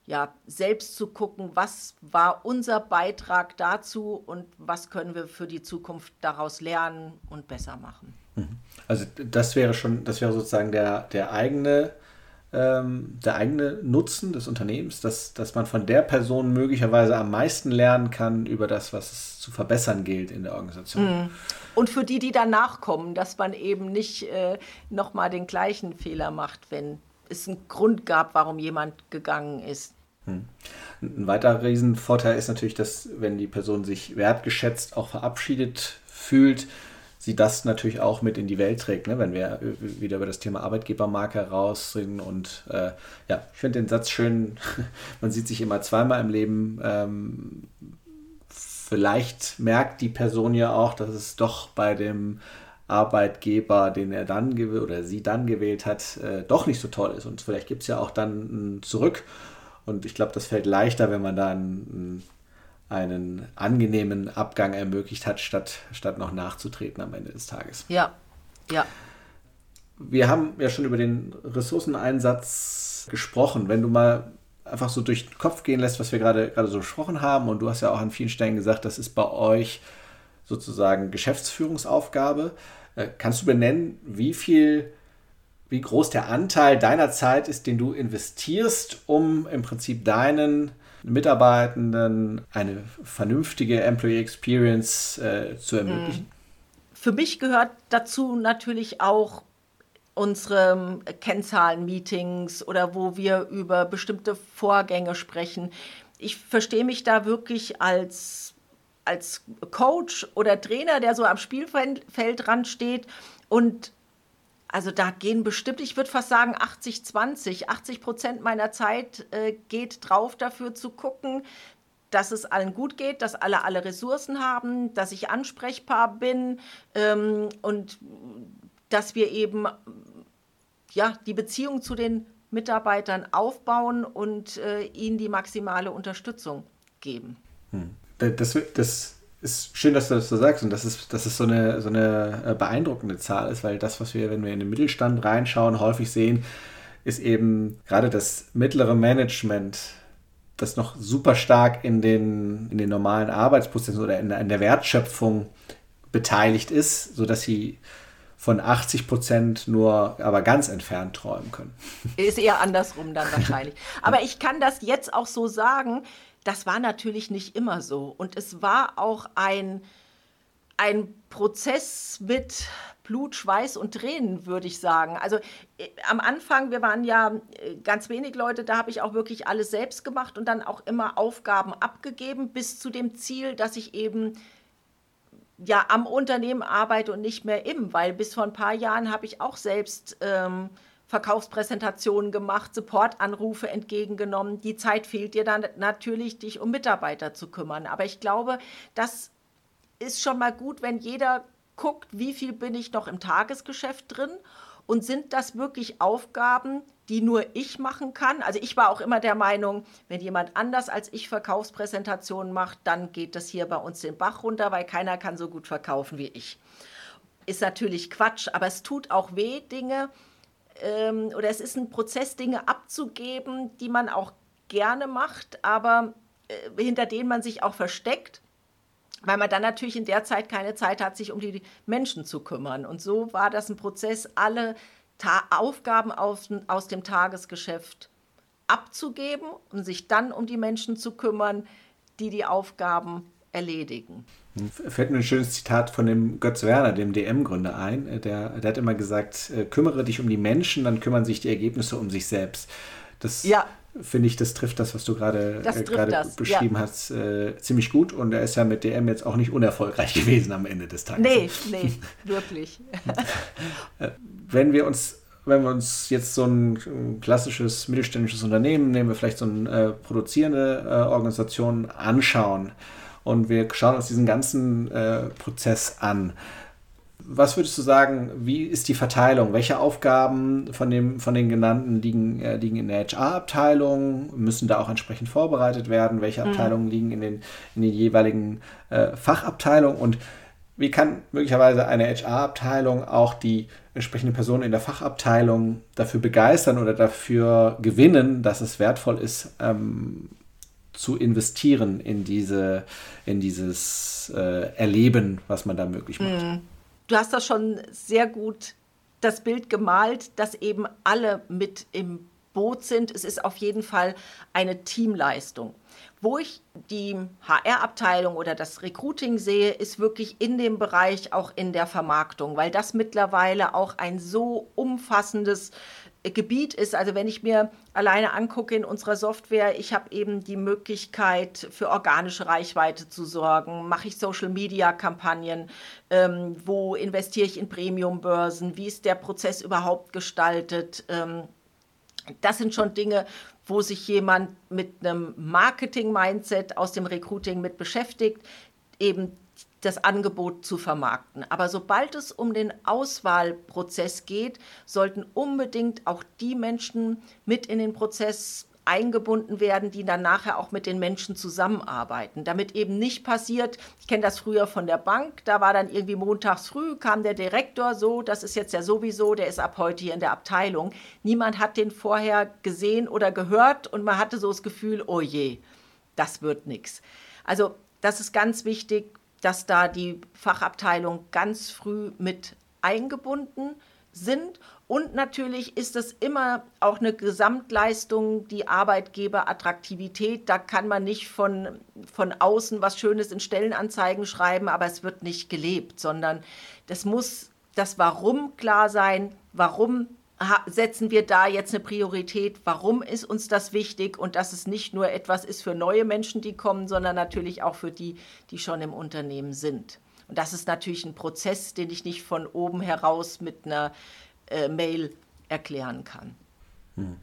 Speaker 3: ja, selbst zu gucken, was war unser Beitrag dazu und was können wir für die Zukunft daraus lernen und besser machen.
Speaker 4: Mhm. Also das wäre schon, das wäre sozusagen der, der eigene ähm, der eigene Nutzen des Unternehmens, dass, dass man von der Person möglicherweise am meisten lernen kann über das, was es zu verbessern gilt in der Organisation.
Speaker 3: Mhm. Und für die, die danach kommen, dass man eben nicht äh, nochmal den gleichen Fehler macht, wenn es einen Grund gab, warum jemand gegangen ist.
Speaker 4: Hm. Ein weiterer Riesenvorteil ist natürlich, dass wenn die Person sich wertgeschätzt auch verabschiedet fühlt, sie das natürlich auch mit in die Welt trägt, ne? wenn wir wieder über das Thema Arbeitgebermarke rausreden. Und äh, ja, ich finde den Satz schön, man sieht sich immer zweimal im Leben. Ähm, vielleicht merkt die Person ja auch, dass es doch bei dem Arbeitgeber, den er dann oder sie dann gewählt hat, äh, doch nicht so toll ist. Und vielleicht gibt es ja auch dann ein Zurück. Und ich glaube, das fällt leichter, wenn man da ein, ein einen angenehmen Abgang ermöglicht hat, statt, statt noch nachzutreten am Ende des Tages.
Speaker 3: Ja, ja.
Speaker 4: Wir haben ja schon über den Ressourceneinsatz gesprochen. Wenn du mal einfach so durch den Kopf gehen lässt, was wir gerade gerade so besprochen haben, und du hast ja auch an vielen Stellen gesagt, das ist bei euch sozusagen Geschäftsführungsaufgabe. Äh, kannst du benennen, wie viel wie groß der Anteil deiner Zeit ist, den du investierst, um im Prinzip deinen Mitarbeitenden eine vernünftige Employee Experience äh, zu ermöglichen?
Speaker 3: Für mich gehört dazu natürlich auch unsere Kennzahlen-Meetings oder wo wir über bestimmte Vorgänge sprechen. Ich verstehe mich da wirklich als, als Coach oder Trainer, der so am Spielfeld dran steht und also da gehen bestimmt, ich würde fast sagen 80, 20. 80 Prozent meiner Zeit äh, geht drauf dafür zu gucken, dass es allen gut geht, dass alle alle Ressourcen haben, dass ich ansprechbar bin ähm, und dass wir eben ja, die Beziehung zu den Mitarbeitern aufbauen und äh, ihnen die maximale Unterstützung geben.
Speaker 4: Hm. Das, das ist schön, dass du das so sagst und dass es, dass es so, eine, so eine äh, beeindruckende Zahl ist, weil das, was wir, wenn wir in den Mittelstand reinschauen, häufig sehen, ist eben gerade das mittlere Management, das noch super stark in den, in den normalen Arbeitsprozessen oder in, in der Wertschöpfung beteiligt ist, sodass sie von 80 Prozent nur aber ganz entfernt träumen können.
Speaker 3: Ist eher andersrum dann wahrscheinlich. Aber ich kann das jetzt auch so sagen, das war natürlich nicht immer so. Und es war auch ein, ein Prozess mit Blut, Schweiß und Tränen, würde ich sagen. Also äh, am Anfang, wir waren ja äh, ganz wenig Leute, da habe ich auch wirklich alles selbst gemacht und dann auch immer Aufgaben abgegeben, bis zu dem Ziel, dass ich eben ja am Unternehmen arbeite und nicht mehr im, weil bis vor ein paar Jahren habe ich auch selbst ähm, Verkaufspräsentationen gemacht, Supportanrufe entgegengenommen. Die Zeit fehlt dir dann natürlich, dich um Mitarbeiter zu kümmern. Aber ich glaube, das ist schon mal gut, wenn jeder guckt, wie viel bin ich noch im Tagesgeschäft drin und sind das wirklich Aufgaben, die nur ich machen kann? Also ich war auch immer der Meinung, wenn jemand anders als ich Verkaufspräsentationen macht, dann geht das hier bei uns den Bach runter, weil keiner kann so gut verkaufen wie ich. Ist natürlich Quatsch, aber es tut auch weh, Dinge ähm, oder es ist ein Prozess, Dinge abzugeben, die man auch gerne macht, aber äh, hinter denen man sich auch versteckt weil man dann natürlich in der Zeit keine Zeit hat, sich um die Menschen zu kümmern. Und so war das ein Prozess, alle Ta Aufgaben aus, aus dem Tagesgeschäft abzugeben und sich dann um die Menschen zu kümmern, die die Aufgaben erledigen.
Speaker 4: Fällt mir ein schönes Zitat von dem Götz Werner, dem DM-Gründer, ein. Der, der hat immer gesagt, äh, kümmere dich um die Menschen, dann kümmern sich die Ergebnisse um sich selbst. Das ja finde ich, das trifft das, was du gerade äh, beschrieben ja. hast, äh, ziemlich gut. Und er ist ja mit DM jetzt auch nicht unerfolgreich gewesen am Ende des Tages.
Speaker 3: Nee, nee, wirklich.
Speaker 4: Äh, wenn wir uns wenn wir uns jetzt so ein, klassisches mittelständisches Unternehmen nehmen, wir vielleicht so eine äh, produzierende äh, Organisation anschauen und wir schauen uns diesen ganzen äh, Prozess an, was würdest du sagen, wie ist die Verteilung? Welche Aufgaben von, dem, von den genannten liegen, äh, liegen in der HR-Abteilung? Müssen da auch entsprechend vorbereitet werden? Welche mhm. Abteilungen mhm. liegen in den, in den jeweiligen äh, Fachabteilungen? Und wie kann möglicherweise eine HR-Abteilung auch die entsprechende Person in der Fachabteilung dafür begeistern oder dafür gewinnen, dass es wertvoll ist, ähm, zu investieren in, diese, in dieses äh, Erleben, was man da möglich macht? Mhm
Speaker 3: du hast das schon sehr gut das Bild gemalt, dass eben alle mit im Boot sind. Es ist auf jeden Fall eine Teamleistung. Wo ich die HR-Abteilung oder das Recruiting sehe, ist wirklich in dem Bereich auch in der Vermarktung, weil das mittlerweile auch ein so umfassendes Gebiet ist. Also wenn ich mir alleine angucke in unserer Software, ich habe eben die Möglichkeit für organische Reichweite zu sorgen. Mache ich Social-Media-Kampagnen? Ähm, wo investiere ich in Premium-Börsen? Wie ist der Prozess überhaupt gestaltet? Ähm, das sind schon Dinge, wo sich jemand mit einem Marketing-Mindset aus dem Recruiting mit beschäftigt, eben das Angebot zu vermarkten. Aber sobald es um den Auswahlprozess geht, sollten unbedingt auch die Menschen mit in den Prozess eingebunden werden, die dann nachher auch mit den Menschen zusammenarbeiten. Damit eben nicht passiert, ich kenne das früher von der Bank, da war dann irgendwie montags früh, kam der Direktor, so, das ist jetzt ja sowieso, der ist ab heute hier in der Abteilung. Niemand hat den vorher gesehen oder gehört und man hatte so das Gefühl, oh je, das wird nichts. Also das ist ganz wichtig, dass da die Fachabteilung ganz früh mit eingebunden sind. Und natürlich ist es immer auch eine Gesamtleistung, die Arbeitgeberattraktivität. Da kann man nicht von, von außen was Schönes in Stellenanzeigen schreiben, aber es wird nicht gelebt, sondern das muss das Warum klar sein. Warum setzen wir da jetzt eine Priorität? Warum ist uns das wichtig? Und dass es nicht nur etwas ist für neue Menschen, die kommen, sondern natürlich auch für die, die schon im Unternehmen sind. Und das ist natürlich ein Prozess, den ich nicht von oben heraus mit einer äh, Mail erklären kann. Hm.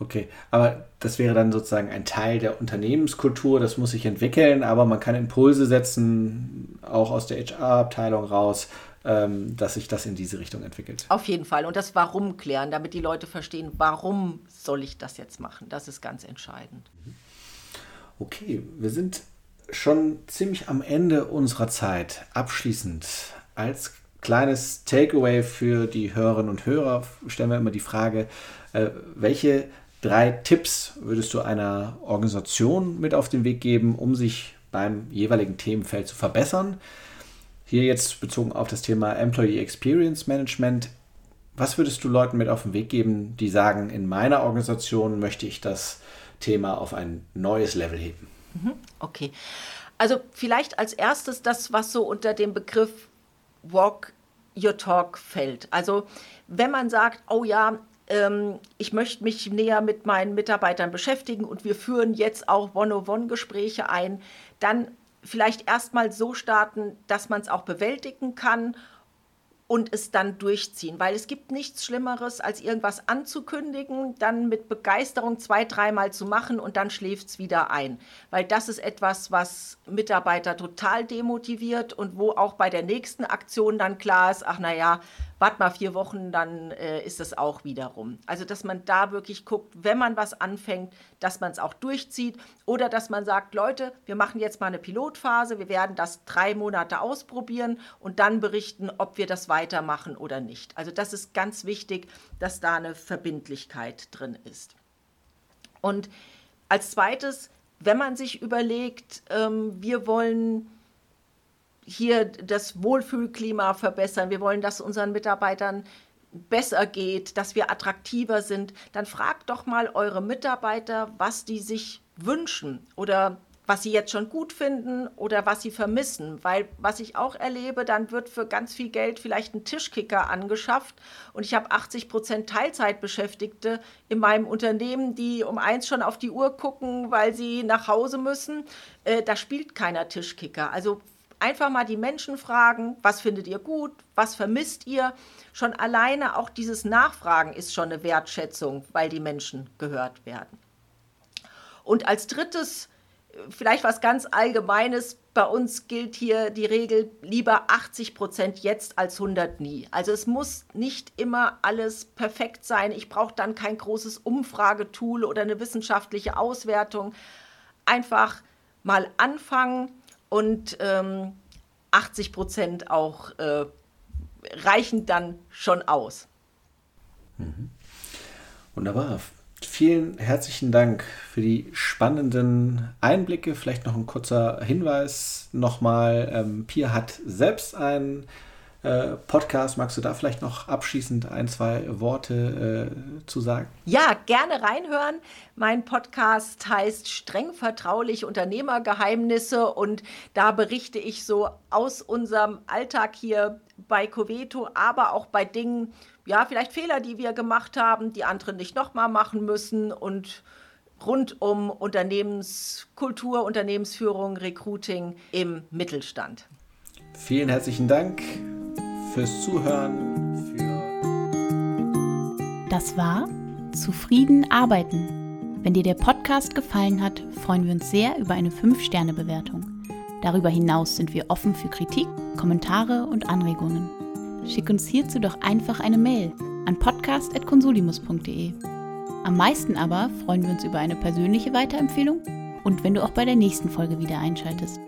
Speaker 4: Okay, aber das wäre dann sozusagen ein Teil der Unternehmenskultur, das muss sich entwickeln, aber man kann Impulse setzen, auch aus der HR-Abteilung raus, ähm, dass sich das in diese Richtung entwickelt.
Speaker 3: Auf jeden Fall. Und das Warum klären, damit die Leute verstehen, warum soll ich das jetzt machen. Das ist ganz entscheidend.
Speaker 4: Okay, wir sind schon ziemlich am Ende unserer Zeit. Abschließend als kleines Takeaway für die Hörerinnen und Hörer stellen wir immer die Frage, äh, welche drei Tipps würdest du einer Organisation mit auf den Weg geben, um sich beim jeweiligen Themenfeld zu verbessern? Hier jetzt bezogen auf das Thema Employee Experience Management. Was würdest du Leuten mit auf den Weg geben, die sagen, in meiner Organisation möchte ich das Thema auf ein neues Level heben?
Speaker 3: Mhm, okay. Also vielleicht als erstes das, was so unter dem Begriff Walk Your Talk fällt. Also wenn man sagt, oh ja, ähm, ich möchte mich näher mit meinen Mitarbeitern beschäftigen und wir führen jetzt auch One-on-One-Gespräche ein, dann vielleicht erstmal so starten, dass man es auch bewältigen kann und es dann durchziehen. Weil es gibt nichts Schlimmeres, als irgendwas anzukündigen, dann mit Begeisterung zwei, dreimal zu machen und dann schläft es wieder ein. Weil das ist etwas, was Mitarbeiter total demotiviert und wo auch bei der nächsten Aktion dann klar ist, ach naja, wart mal vier Wochen, dann äh, ist es auch wieder rum. Also, dass man da wirklich guckt, wenn man was anfängt, dass man es auch durchzieht oder dass man sagt, Leute, wir machen jetzt mal eine Pilotphase, wir werden das drei Monate ausprobieren und dann berichten, ob wir das weitermachen oder nicht. Also, das ist ganz wichtig, dass da eine Verbindlichkeit drin ist. Und als zweites, wenn man sich überlegt, ähm, wir wollen hier das Wohlfühlklima verbessern, wir wollen, dass unseren Mitarbeitern besser geht, dass wir attraktiver sind, dann fragt doch mal eure Mitarbeiter, was die sich wünschen oder was sie jetzt schon gut finden oder was sie vermissen. Weil was ich auch erlebe, dann wird für ganz viel Geld vielleicht ein Tischkicker angeschafft und ich habe 80 Prozent Teilzeitbeschäftigte in meinem Unternehmen, die um eins schon auf die Uhr gucken, weil sie nach Hause müssen. Äh, da spielt keiner Tischkicker. Also einfach mal die Menschen fragen, was findet ihr gut, was vermisst ihr. Schon alleine auch dieses Nachfragen ist schon eine Wertschätzung, weil die Menschen gehört werden. Und als drittes, vielleicht was ganz Allgemeines, bei uns gilt hier die Regel, lieber 80 Prozent jetzt als 100 nie. Also es muss nicht immer alles perfekt sein. Ich brauche dann kein großes Umfragetool oder eine wissenschaftliche Auswertung. Einfach mal anfangen und ähm, 80 Prozent auch äh, reichen dann schon aus.
Speaker 4: Mhm. Wunderbar. Vielen herzlichen Dank für die spannenden Einblicke. Vielleicht noch ein kurzer Hinweis nochmal. Ähm, Pia hat selbst einen äh, Podcast. Magst du da vielleicht noch abschließend ein, zwei Worte äh, zu sagen?
Speaker 3: Ja, gerne reinhören. Mein Podcast heißt Streng vertraulich Unternehmergeheimnisse und da berichte ich so aus unserem Alltag hier bei Coveto, aber auch bei Dingen, ja, vielleicht Fehler, die wir gemacht haben, die andere nicht nochmal machen müssen und rund um Unternehmenskultur, Unternehmensführung, Recruiting im Mittelstand.
Speaker 4: Vielen herzlichen Dank fürs Zuhören. Für
Speaker 2: das war Zufrieden arbeiten. Wenn dir der Podcast gefallen hat, freuen wir uns sehr über eine 5-Sterne-Bewertung. Darüber hinaus sind wir offen für Kritik, Kommentare und Anregungen. Schick uns hierzu doch einfach eine Mail an podcast.consulimus.de. Am meisten aber freuen wir uns über eine persönliche Weiterempfehlung und wenn du auch bei der nächsten Folge wieder einschaltest.